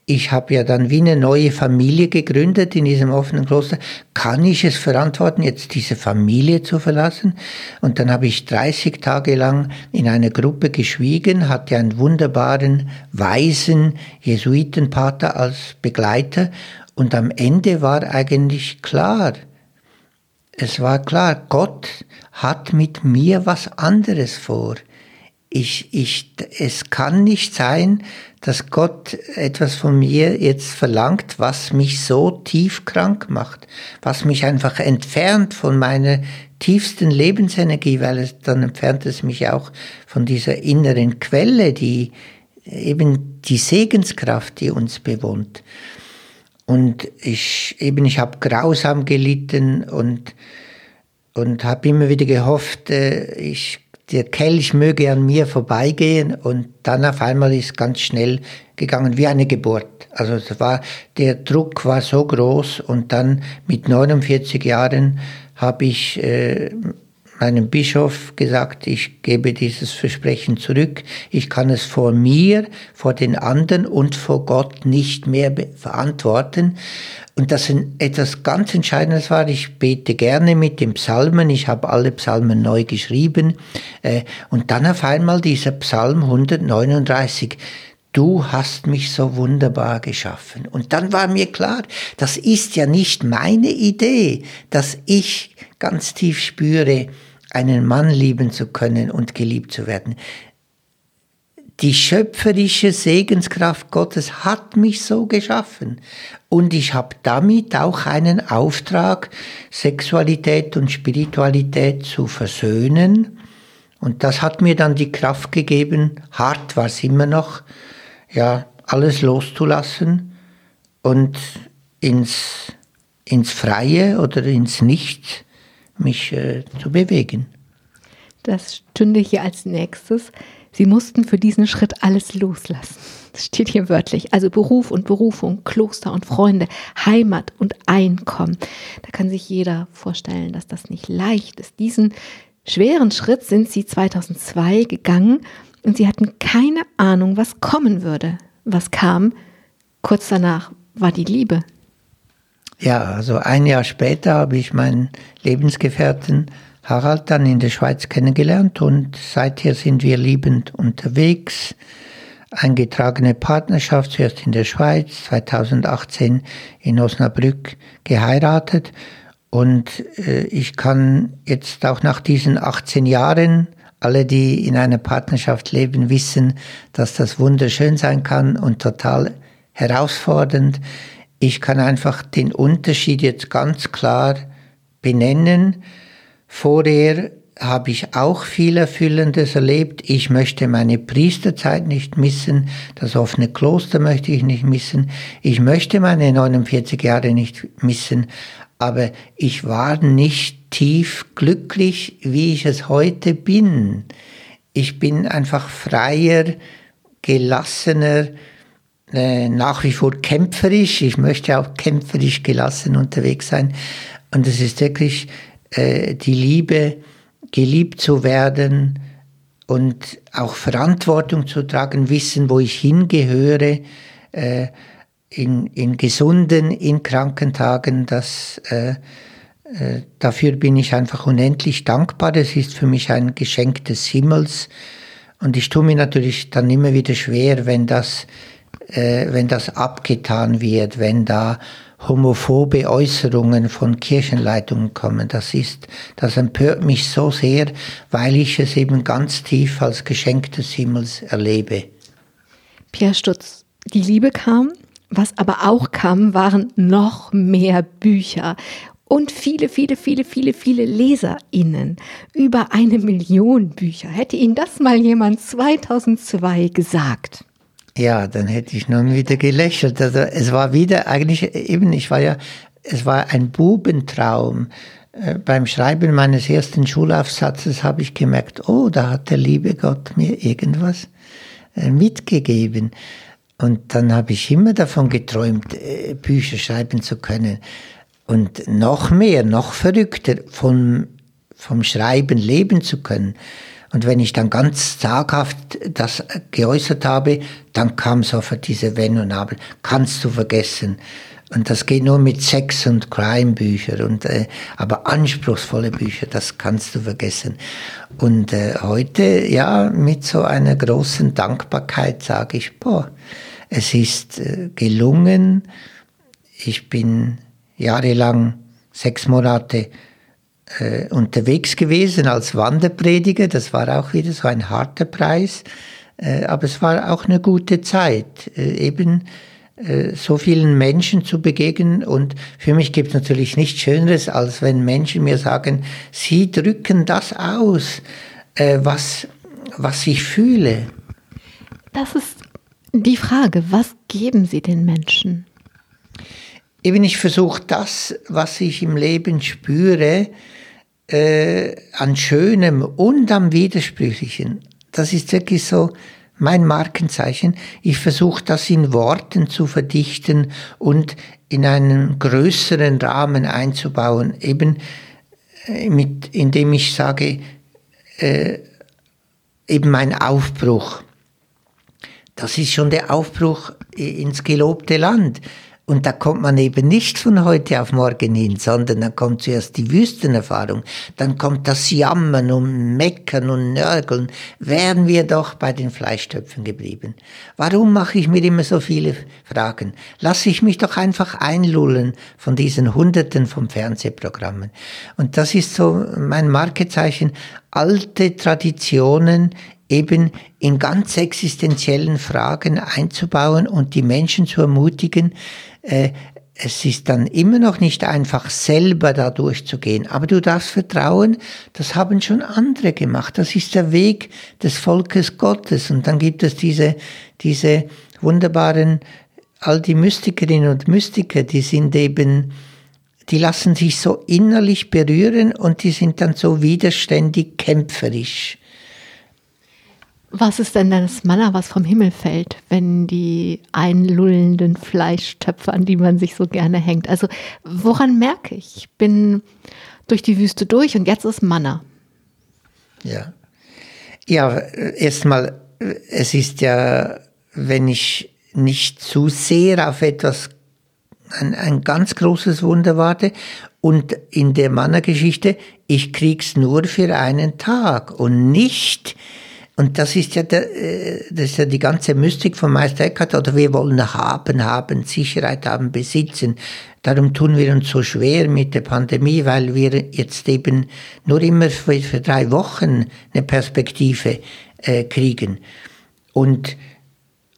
Ich habe ja dann wie eine neue Familie gegründet in diesem offenen Kloster. Kann ich es verantworten, jetzt diese Familie zu verlassen? Und dann habe ich 30 Tage lang in einer Gruppe geschwiegen, hatte einen wunderbaren, weisen Jesuitenpater als Begleiter und am Ende war eigentlich klar, es war klar, Gott hat mit mir was anderes vor. Ich, ich, es kann nicht sein, dass Gott etwas von mir jetzt verlangt, was mich so tief krank macht, was mich einfach entfernt von meiner tiefsten Lebensenergie, weil es dann entfernt es mich auch von dieser inneren Quelle, die eben die Segenskraft, die uns bewohnt. Und ich eben, ich habe grausam gelitten und, und habe immer wieder gehofft, äh, ich, der Kelch möge an mir vorbeigehen. Und dann auf einmal ist ganz schnell gegangen, wie eine Geburt. Also es war, der Druck war so groß. Und dann mit 49 Jahren habe ich äh, meinem Bischof gesagt, ich gebe dieses Versprechen zurück. Ich kann es vor mir, vor den anderen und vor Gott nicht mehr verantworten. Und das etwas ganz Entscheidendes war, ich bete gerne mit den Psalmen, ich habe alle Psalmen neu geschrieben. Äh, und dann auf einmal dieser Psalm 139, du hast mich so wunderbar geschaffen. Und dann war mir klar, das ist ja nicht meine Idee, dass ich ganz tief spüre, einen Mann lieben zu können und geliebt zu werden. Die schöpferische Segenskraft Gottes hat mich so geschaffen und ich habe damit auch einen Auftrag, Sexualität und Spiritualität zu versöhnen. Und das hat mir dann die Kraft gegeben, hart war es immer noch, ja, alles loszulassen und ins, ins Freie oder ins Nichts mich äh, zu bewegen. Das stünde hier als nächstes. Sie mussten für diesen Schritt alles loslassen. Das steht hier wörtlich. Also Beruf und Berufung, Kloster und Freunde, Heimat und Einkommen. Da kann sich jeder vorstellen, dass das nicht leicht ist. Diesen schweren Schritt sind sie 2002 gegangen und sie hatten keine Ahnung, was kommen würde. Was kam? Kurz danach war die Liebe, ja, also ein Jahr später habe ich meinen Lebensgefährten Harald dann in der Schweiz kennengelernt und seither sind wir liebend unterwegs. Eingetragene Partnerschaft, zuerst in der Schweiz, 2018 in Osnabrück geheiratet. Und äh, ich kann jetzt auch nach diesen 18 Jahren, alle, die in einer Partnerschaft leben, wissen, dass das wunderschön sein kann und total herausfordernd. Ich kann einfach den Unterschied jetzt ganz klar benennen. Vorher habe ich auch viel Erfüllendes erlebt. Ich möchte meine Priesterzeit nicht missen, das offene Kloster möchte ich nicht missen, ich möchte meine 49 Jahre nicht missen, aber ich war nicht tief glücklich, wie ich es heute bin. Ich bin einfach freier, gelassener, äh, nach wie vor kämpferisch. Ich möchte auch kämpferisch gelassen unterwegs sein. Und es ist wirklich äh, die Liebe, geliebt zu werden und auch Verantwortung zu tragen, wissen, wo ich hingehöre, äh, in, in gesunden, in kranken Tagen, das, äh, äh, dafür bin ich einfach unendlich dankbar. Das ist für mich ein Geschenk des Himmels. Und ich tue mir natürlich dann immer wieder schwer, wenn das, äh, wenn das abgetan wird, wenn da homophobe Äußerungen von Kirchenleitungen kommen. Das ist, das empört mich so sehr, weil ich es eben ganz tief als Geschenk des Himmels erlebe. Pierre Stutz, die Liebe kam, was aber auch kam, waren noch mehr Bücher und viele, viele, viele, viele, viele LeserInnen. Über eine Million Bücher. Hätte Ihnen das mal jemand 2002 gesagt? Ja, dann hätte ich nun wieder gelächelt. Also es war wieder eigentlich eben, ich war ja, es war ein Bubentraum. Äh, beim Schreiben meines ersten Schulaufsatzes habe ich gemerkt, oh, da hat der liebe Gott mir irgendwas äh, mitgegeben. Und dann habe ich immer davon geträumt, äh, Bücher schreiben zu können. Und noch mehr, noch verrückter, vom, vom Schreiben leben zu können. Und wenn ich dann ganz zaghaft das geäußert habe, dann kam sofort diese Wenn und Aber. Kannst du vergessen. Und das geht nur mit Sex- und Crime-Büchern. Und, äh, aber anspruchsvolle Bücher, das kannst du vergessen. Und äh, heute, ja, mit so einer großen Dankbarkeit sage ich, boah, es ist äh, gelungen. Ich bin jahrelang, sechs Monate äh, unterwegs gewesen als Wanderprediger. Das war auch wieder so ein harter Preis. Äh, aber es war auch eine gute Zeit, äh, eben äh, so vielen Menschen zu begegnen. Und für mich gibt es natürlich nichts Schöneres, als wenn Menschen mir sagen, sie drücken das aus, äh, was, was ich fühle. Das ist die Frage, was geben Sie den Menschen? Eben, ich versuche das, was ich im Leben spüre, äh, an Schönem und am Widersprüchlichen. Das ist wirklich so mein Markenzeichen. Ich versuche das in Worten zu verdichten und in einen größeren Rahmen einzubauen, eben äh, mit, indem ich sage, äh, eben mein Aufbruch. Das ist schon der Aufbruch ins gelobte Land. Und da kommt man eben nicht von heute auf morgen hin, sondern dann kommt zuerst die Wüstenerfahrung, dann kommt das Jammern und Meckern und Nörgeln. Wären wir doch bei den Fleischtöpfen geblieben. Warum mache ich mir immer so viele Fragen? Lass ich mich doch einfach einlullen von diesen Hunderten von Fernsehprogrammen. Und das ist so mein Markezeichen, alte Traditionen eben in ganz existenziellen Fragen einzubauen und die Menschen zu ermutigen, äh, es ist dann immer noch nicht einfach, selber da durchzugehen. Aber du darfst vertrauen, das haben schon andere gemacht. Das ist der Weg des Volkes Gottes. Und dann gibt es diese, diese wunderbaren, all die Mystikerinnen und Mystiker, die sind eben, die lassen sich so innerlich berühren und die sind dann so widerständig kämpferisch. Was ist denn das Manna, was vom Himmel fällt, wenn die einlullenden Fleischtöpfe, an die man sich so gerne hängt? Also woran merke ich? Ich bin durch die Wüste durch und jetzt ist Manna. Ja. Ja, erstmal, es ist ja, wenn ich nicht zu sehr auf etwas, ein, ein ganz großes Wunder warte und in der Manna-Geschichte, ich krieg's nur für einen Tag und nicht, und das ist ja, der, äh, das ist ja die ganze Mystik von Meister Eckhart, oder wir wollen haben, haben, Sicherheit haben, besitzen. Darum tun wir uns so schwer mit der Pandemie, weil wir jetzt eben nur immer für, für drei Wochen eine Perspektive äh, kriegen. Und,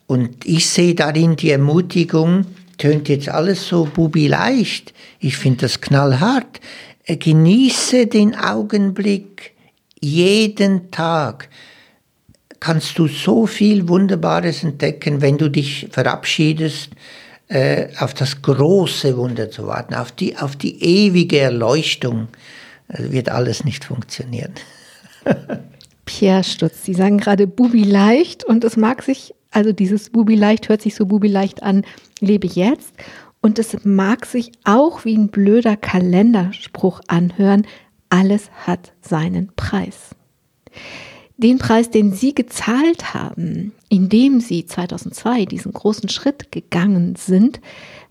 und ich sehe darin die Ermutigung, tönt jetzt alles so bubi leicht. Ich finde das knallhart. Äh, genieße den Augenblick, jeden Tag kannst du so viel Wunderbares entdecken, wenn du dich verabschiedest, äh, auf das große Wunder zu warten, auf die, auf die ewige Erleuchtung, äh, wird alles nicht funktionieren. Pierre Stutz, Sie sagen gerade Bubi leicht und es mag sich, also dieses Bubi leicht hört sich so Bubi leicht an, lebe jetzt. Und es mag sich auch wie ein blöder Kalenderspruch anhören, alles hat seinen Preis. Den Preis, den Sie gezahlt haben, indem Sie 2002 diesen großen Schritt gegangen sind,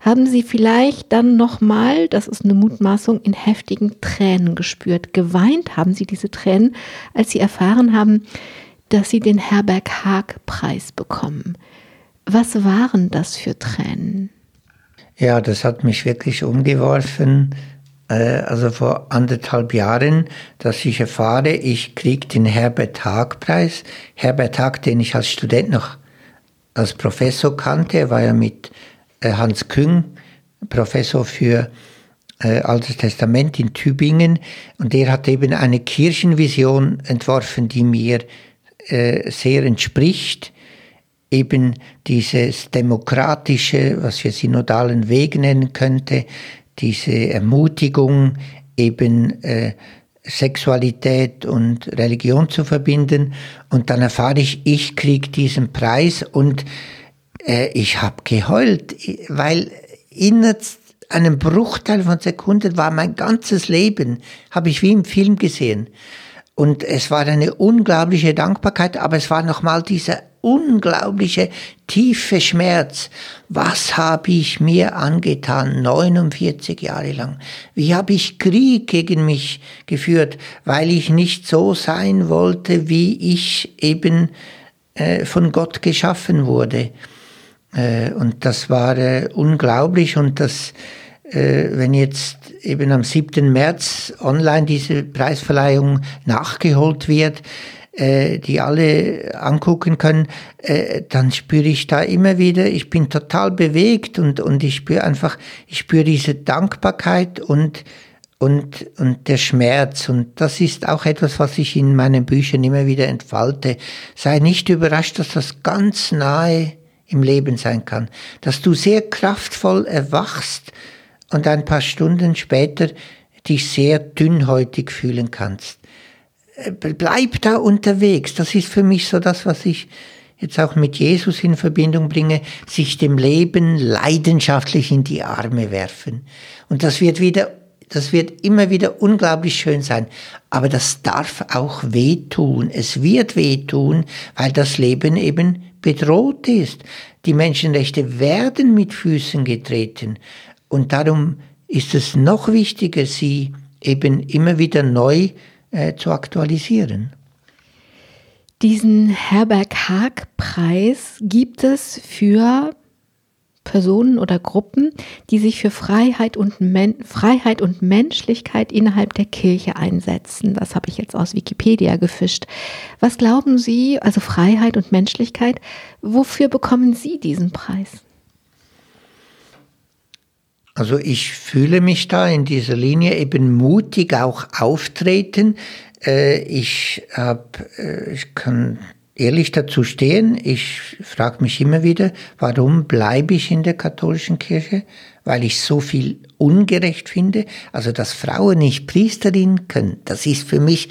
haben Sie vielleicht dann nochmal, das ist eine Mutmaßung, in heftigen Tränen gespürt. Geweint haben Sie diese Tränen, als Sie erfahren haben, dass Sie den Herberg Haag Preis bekommen. Was waren das für Tränen? Ja, das hat mich wirklich umgeworfen. Äh, also vor anderthalb Jahren, dass ich erfahre, ich kriege den Herbert Haag-Preis. Herbert Haag, den ich als Student noch als Professor kannte, war ja mit äh, Hans Küng Professor für äh, Altes Testament in Tübingen und der hat eben eine Kirchenvision entworfen, die mir sehr entspricht eben dieses demokratische, was wir synodalen Weg nennen könnte, diese Ermutigung, eben äh, Sexualität und Religion zu verbinden. Und dann erfahre ich, ich kriege diesen Preis und äh, ich habe geheult, weil in einem Bruchteil von Sekunden war mein ganzes Leben, habe ich wie im Film gesehen. Und es war eine unglaubliche Dankbarkeit, aber es war nochmal dieser unglaubliche tiefe Schmerz. Was habe ich mir angetan, 49 Jahre lang? Wie habe ich Krieg gegen mich geführt, weil ich nicht so sein wollte, wie ich eben äh, von Gott geschaffen wurde? Äh, und das war äh, unglaublich und das, äh, wenn jetzt eben am 7. März online diese Preisverleihung nachgeholt wird, äh, die alle angucken können, äh, dann spüre ich da immer wieder, ich bin total bewegt und, und ich spüre einfach, ich spüre diese Dankbarkeit und, und, und der Schmerz. Und das ist auch etwas, was ich in meinen Büchern immer wieder entfalte. Sei nicht überrascht, dass das ganz nahe im Leben sein kann, dass du sehr kraftvoll erwachst und ein paar Stunden später dich sehr dünnhäutig fühlen kannst bleib da unterwegs. Das ist für mich so das, was ich jetzt auch mit Jesus in Verbindung bringe, sich dem Leben leidenschaftlich in die Arme werfen. Und das wird wieder, das wird immer wieder unglaublich schön sein. Aber das darf auch wehtun. Es wird wehtun, weil das Leben eben bedroht ist. Die Menschenrechte werden mit Füßen getreten. Und darum ist es noch wichtiger, sie eben immer wieder neu äh, zu aktualisieren. Diesen Herberg-Haag-Preis gibt es für Personen oder Gruppen, die sich für Freiheit und, Men Freiheit und Menschlichkeit innerhalb der Kirche einsetzen. Das habe ich jetzt aus Wikipedia gefischt. Was glauben Sie, also Freiheit und Menschlichkeit, wofür bekommen Sie diesen Preis? Also ich fühle mich da in dieser Linie eben mutig auch auftreten. Äh, ich hab, äh, ich kann ehrlich dazu stehen. Ich frage mich immer wieder, warum bleibe ich in der katholischen Kirche? Weil ich so viel ungerecht finde. Also, dass Frauen nicht Priesterin können, das ist für mich,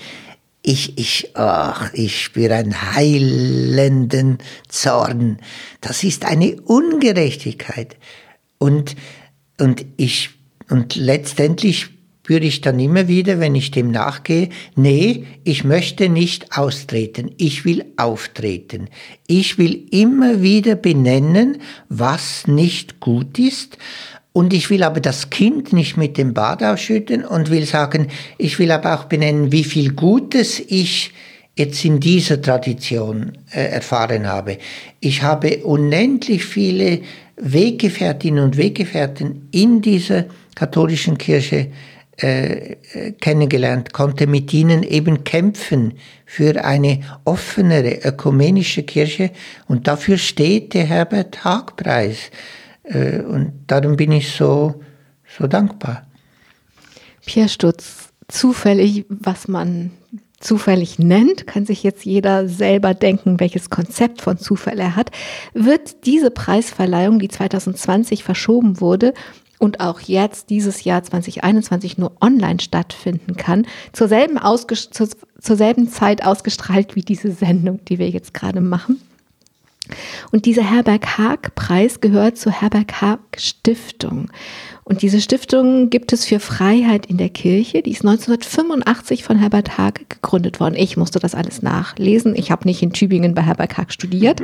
ich, ich, ach, ich spüre einen heilenden Zorn. Das ist eine Ungerechtigkeit. Und und ich, und letztendlich spüre ich dann immer wieder, wenn ich dem nachgehe, nee, ich möchte nicht austreten, ich will auftreten. Ich will immer wieder benennen, was nicht gut ist. Und ich will aber das Kind nicht mit dem Bad ausschütten und will sagen, ich will aber auch benennen, wie viel Gutes ich jetzt in dieser Tradition äh, erfahren habe. Ich habe unendlich viele Weggefährtinnen und Weggefährten in dieser katholischen Kirche äh, kennengelernt, konnte mit ihnen eben kämpfen für eine offenere ökumenische Kirche und dafür steht der Herbert Haag Preis äh, und darum bin ich so, so dankbar. Pierre Stutz, zufällig, was man zufällig nennt, kann sich jetzt jeder selber denken, welches Konzept von Zufall er hat, wird diese Preisverleihung, die 2020 verschoben wurde und auch jetzt dieses Jahr 2021 nur online stattfinden kann, zur selben, zur, zur selben Zeit ausgestrahlt wie diese Sendung, die wir jetzt gerade machen. Und dieser Herberg Haag Preis gehört zur Herberg Haag Stiftung. Und diese Stiftung gibt es für Freiheit in der Kirche. Die ist 1985 von Herbert Haag gegründet worden. Ich musste das alles nachlesen. Ich habe nicht in Tübingen bei Herbert Haag studiert.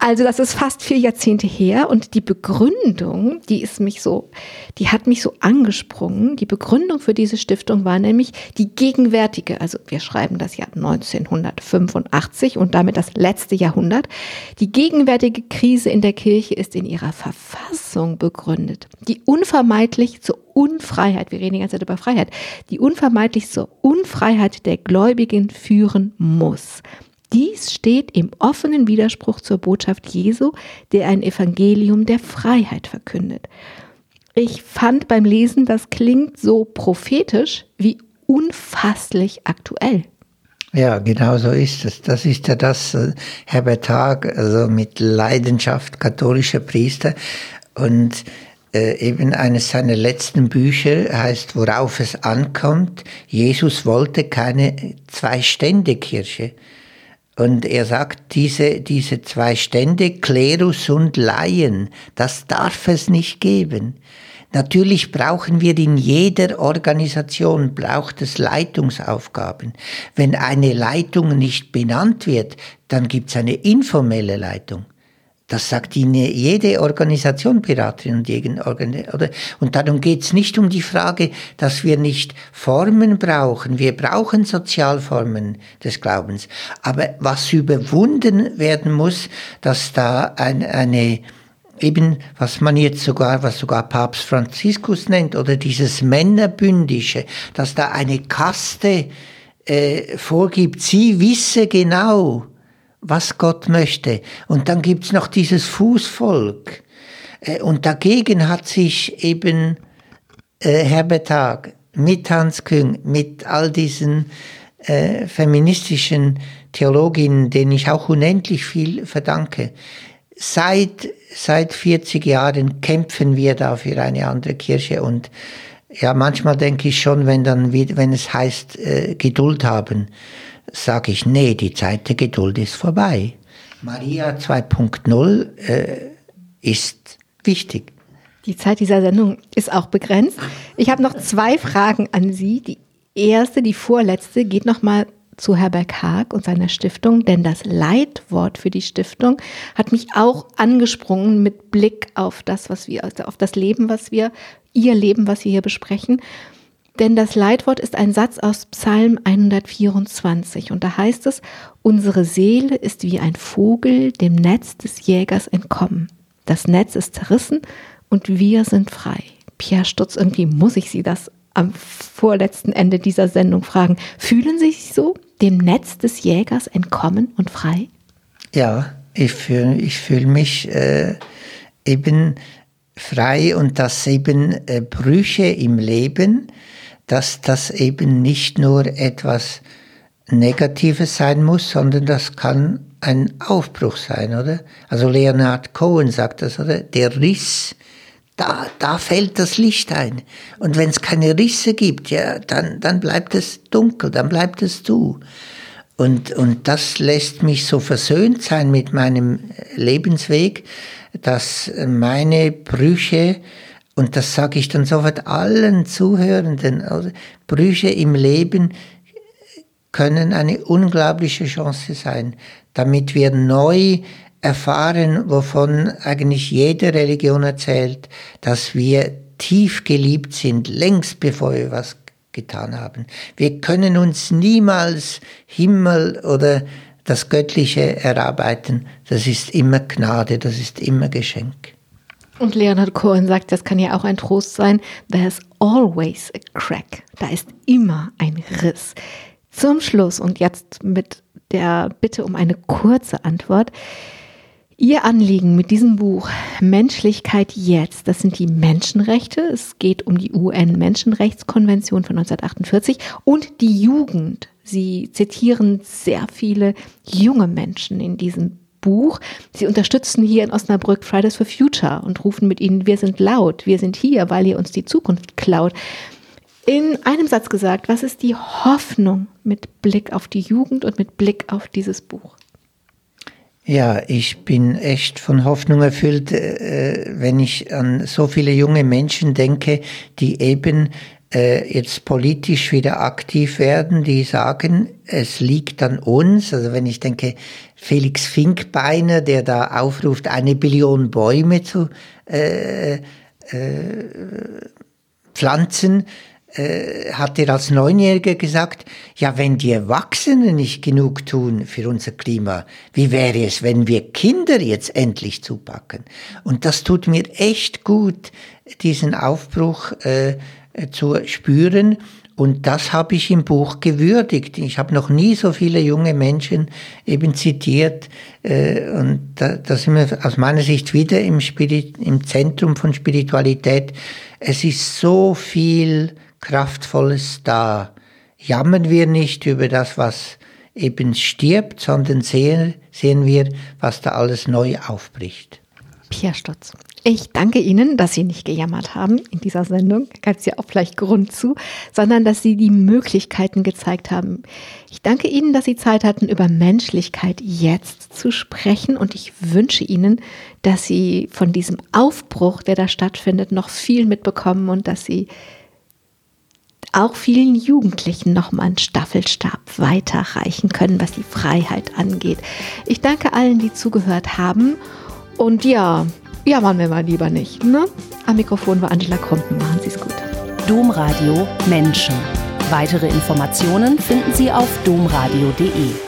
Also das ist fast vier Jahrzehnte her. Und die Begründung, die ist mich so, die hat mich so angesprungen. Die Begründung für diese Stiftung war nämlich die gegenwärtige, also wir schreiben das Jahr 1985 und damit das letzte Jahrhundert. Die gegenwärtige Krise in der Kirche ist in ihrer Verfassung begründet. Die unvermeidliche unvermeidlich zur Unfreiheit, wir reden die ganze Zeit über Freiheit, die unvermeidlich zur Unfreiheit der Gläubigen führen muss. Dies steht im offenen Widerspruch zur Botschaft Jesu, der ein Evangelium der Freiheit verkündet. Ich fand beim Lesen, das klingt so prophetisch wie unfasslich aktuell. Ja, genau so ist es. Das ist ja das, äh, Herbert Haag, also mit Leidenschaft katholischer Priester. Und äh, eben eines seiner letzten Bücher heißt, worauf es ankommt. Jesus wollte keine Zwei-Stände-Kirche. Und er sagt, diese, diese zwei Stände, Klerus und Laien, das darf es nicht geben. Natürlich brauchen wir in jeder Organisation, braucht es Leitungsaufgaben. Wenn eine Leitung nicht benannt wird, dann gibt es eine informelle Leitung. Das sagt Ihnen jede Organisation, Beraterin und jeden oder? Und darum geht es nicht um die Frage, dass wir nicht Formen brauchen. Wir brauchen Sozialformen des Glaubens. Aber was überwunden werden muss, dass da ein, eine, eben, was man jetzt sogar, was sogar Papst Franziskus nennt, oder dieses Männerbündische, dass da eine Kaste äh, vorgibt, sie wisse genau, was Gott möchte. Und dann gibt's noch dieses Fußvolk. Äh, und dagegen hat sich eben äh, Herbert Haag mit Hans Küng, mit all diesen äh, feministischen Theologinnen, denen ich auch unendlich viel verdanke, seit, seit 40 Jahren kämpfen wir da für eine andere Kirche und ja, manchmal denke ich schon, wenn dann, wenn es heißt, äh, Geduld haben, sage ich, nee, die Zeit der Geduld ist vorbei. Maria 2.0 äh, ist wichtig. Die Zeit dieser Sendung ist auch begrenzt. Ich habe noch zwei Fragen an Sie. Die erste, die vorletzte, geht nochmal zu Herbert Haag und seiner Stiftung, denn das Leitwort für die Stiftung hat mich auch angesprungen mit Blick auf das, was wir, also auf das Leben, was wir, ihr Leben, was wir hier besprechen. Denn das Leitwort ist ein Satz aus Psalm 124 und da heißt es, unsere Seele ist wie ein Vogel dem Netz des Jägers entkommen. Das Netz ist zerrissen und wir sind frei. Pierre Stutz, irgendwie muss ich Sie das am vorletzten Ende dieser Sendung fragen. Fühlen Sie sich so dem Netz des Jägers entkommen und frei? Ja, ich fühle ich fühl mich äh, eben frei und dass eben äh, Brüche im Leben, dass das eben nicht nur etwas Negatives sein muss, sondern das kann ein Aufbruch sein, oder? Also Leonard Cohen sagt das, oder? Der Riss, da, da fällt das Licht ein. Und wenn es keine Risse gibt, ja, dann, dann bleibt es dunkel, dann bleibt es du. Und, und das lässt mich so versöhnt sein mit meinem Lebensweg, dass meine Brüche und das sage ich dann sofort allen Zuhörenden, also Brüche im Leben können eine unglaubliche Chance sein, damit wir neu erfahren, wovon eigentlich jede Religion erzählt, dass wir tief geliebt sind, längst bevor wir was getan haben. Wir können uns niemals Himmel oder das Göttliche erarbeiten. Das ist immer Gnade, das ist immer Geschenk. Und Leonard Cohen sagt, das kann ja auch ein Trost sein. There's always a crack. Da ist immer ein Riss. Zum Schluss und jetzt mit der Bitte um eine kurze Antwort. Ihr Anliegen mit diesem Buch Menschlichkeit jetzt, das sind die Menschenrechte. Es geht um die UN-Menschenrechtskonvention von 1948 und die Jugend Sie zitieren sehr viele junge Menschen in diesem Buch. Sie unterstützen hier in Osnabrück Fridays for Future und rufen mit ihnen, wir sind laut, wir sind hier, weil ihr uns die Zukunft klaut. In einem Satz gesagt, was ist die Hoffnung mit Blick auf die Jugend und mit Blick auf dieses Buch? Ja, ich bin echt von Hoffnung erfüllt, äh, wenn ich an so viele junge Menschen denke, die eben äh, jetzt politisch wieder aktiv werden, die sagen, es liegt an uns. Also wenn ich denke, Felix Finkbeiner, der da aufruft, eine Billion Bäume zu äh, äh, pflanzen, äh, hat er als Neunjähriger gesagt, ja, wenn die Erwachsenen nicht genug tun für unser Klima, wie wäre es, wenn wir Kinder jetzt endlich zupacken? Und das tut mir echt gut, diesen Aufbruch äh, zu spüren. Und das habe ich im Buch gewürdigt. Ich habe noch nie so viele junge Menschen eben zitiert. Äh, und da, da sind wir aus meiner Sicht wieder im, Spirit, im Zentrum von Spiritualität. Es ist so viel Kraftvolles da. Jammern wir nicht über das, was eben stirbt, sondern sehen, sehen wir, was da alles neu aufbricht. Pierre Stotz. Ich danke Ihnen, dass Sie nicht gejammert haben in dieser Sendung, ganz ja auch vielleicht Grund zu, sondern dass Sie die Möglichkeiten gezeigt haben. Ich danke Ihnen, dass Sie Zeit hatten, über Menschlichkeit jetzt zu sprechen und ich wünsche Ihnen, dass Sie von diesem Aufbruch, der da stattfindet, noch viel mitbekommen und dass Sie auch vielen Jugendlichen nochmal einen Staffelstab weiterreichen können, was die Freiheit angeht. Ich danke allen, die zugehört haben. Und ja, ja, machen wir mal lieber nicht. Ne? Am Mikrofon war Angela Krumpen. Machen Sie es gut. Domradio Menschen. Weitere Informationen finden Sie auf domradio.de.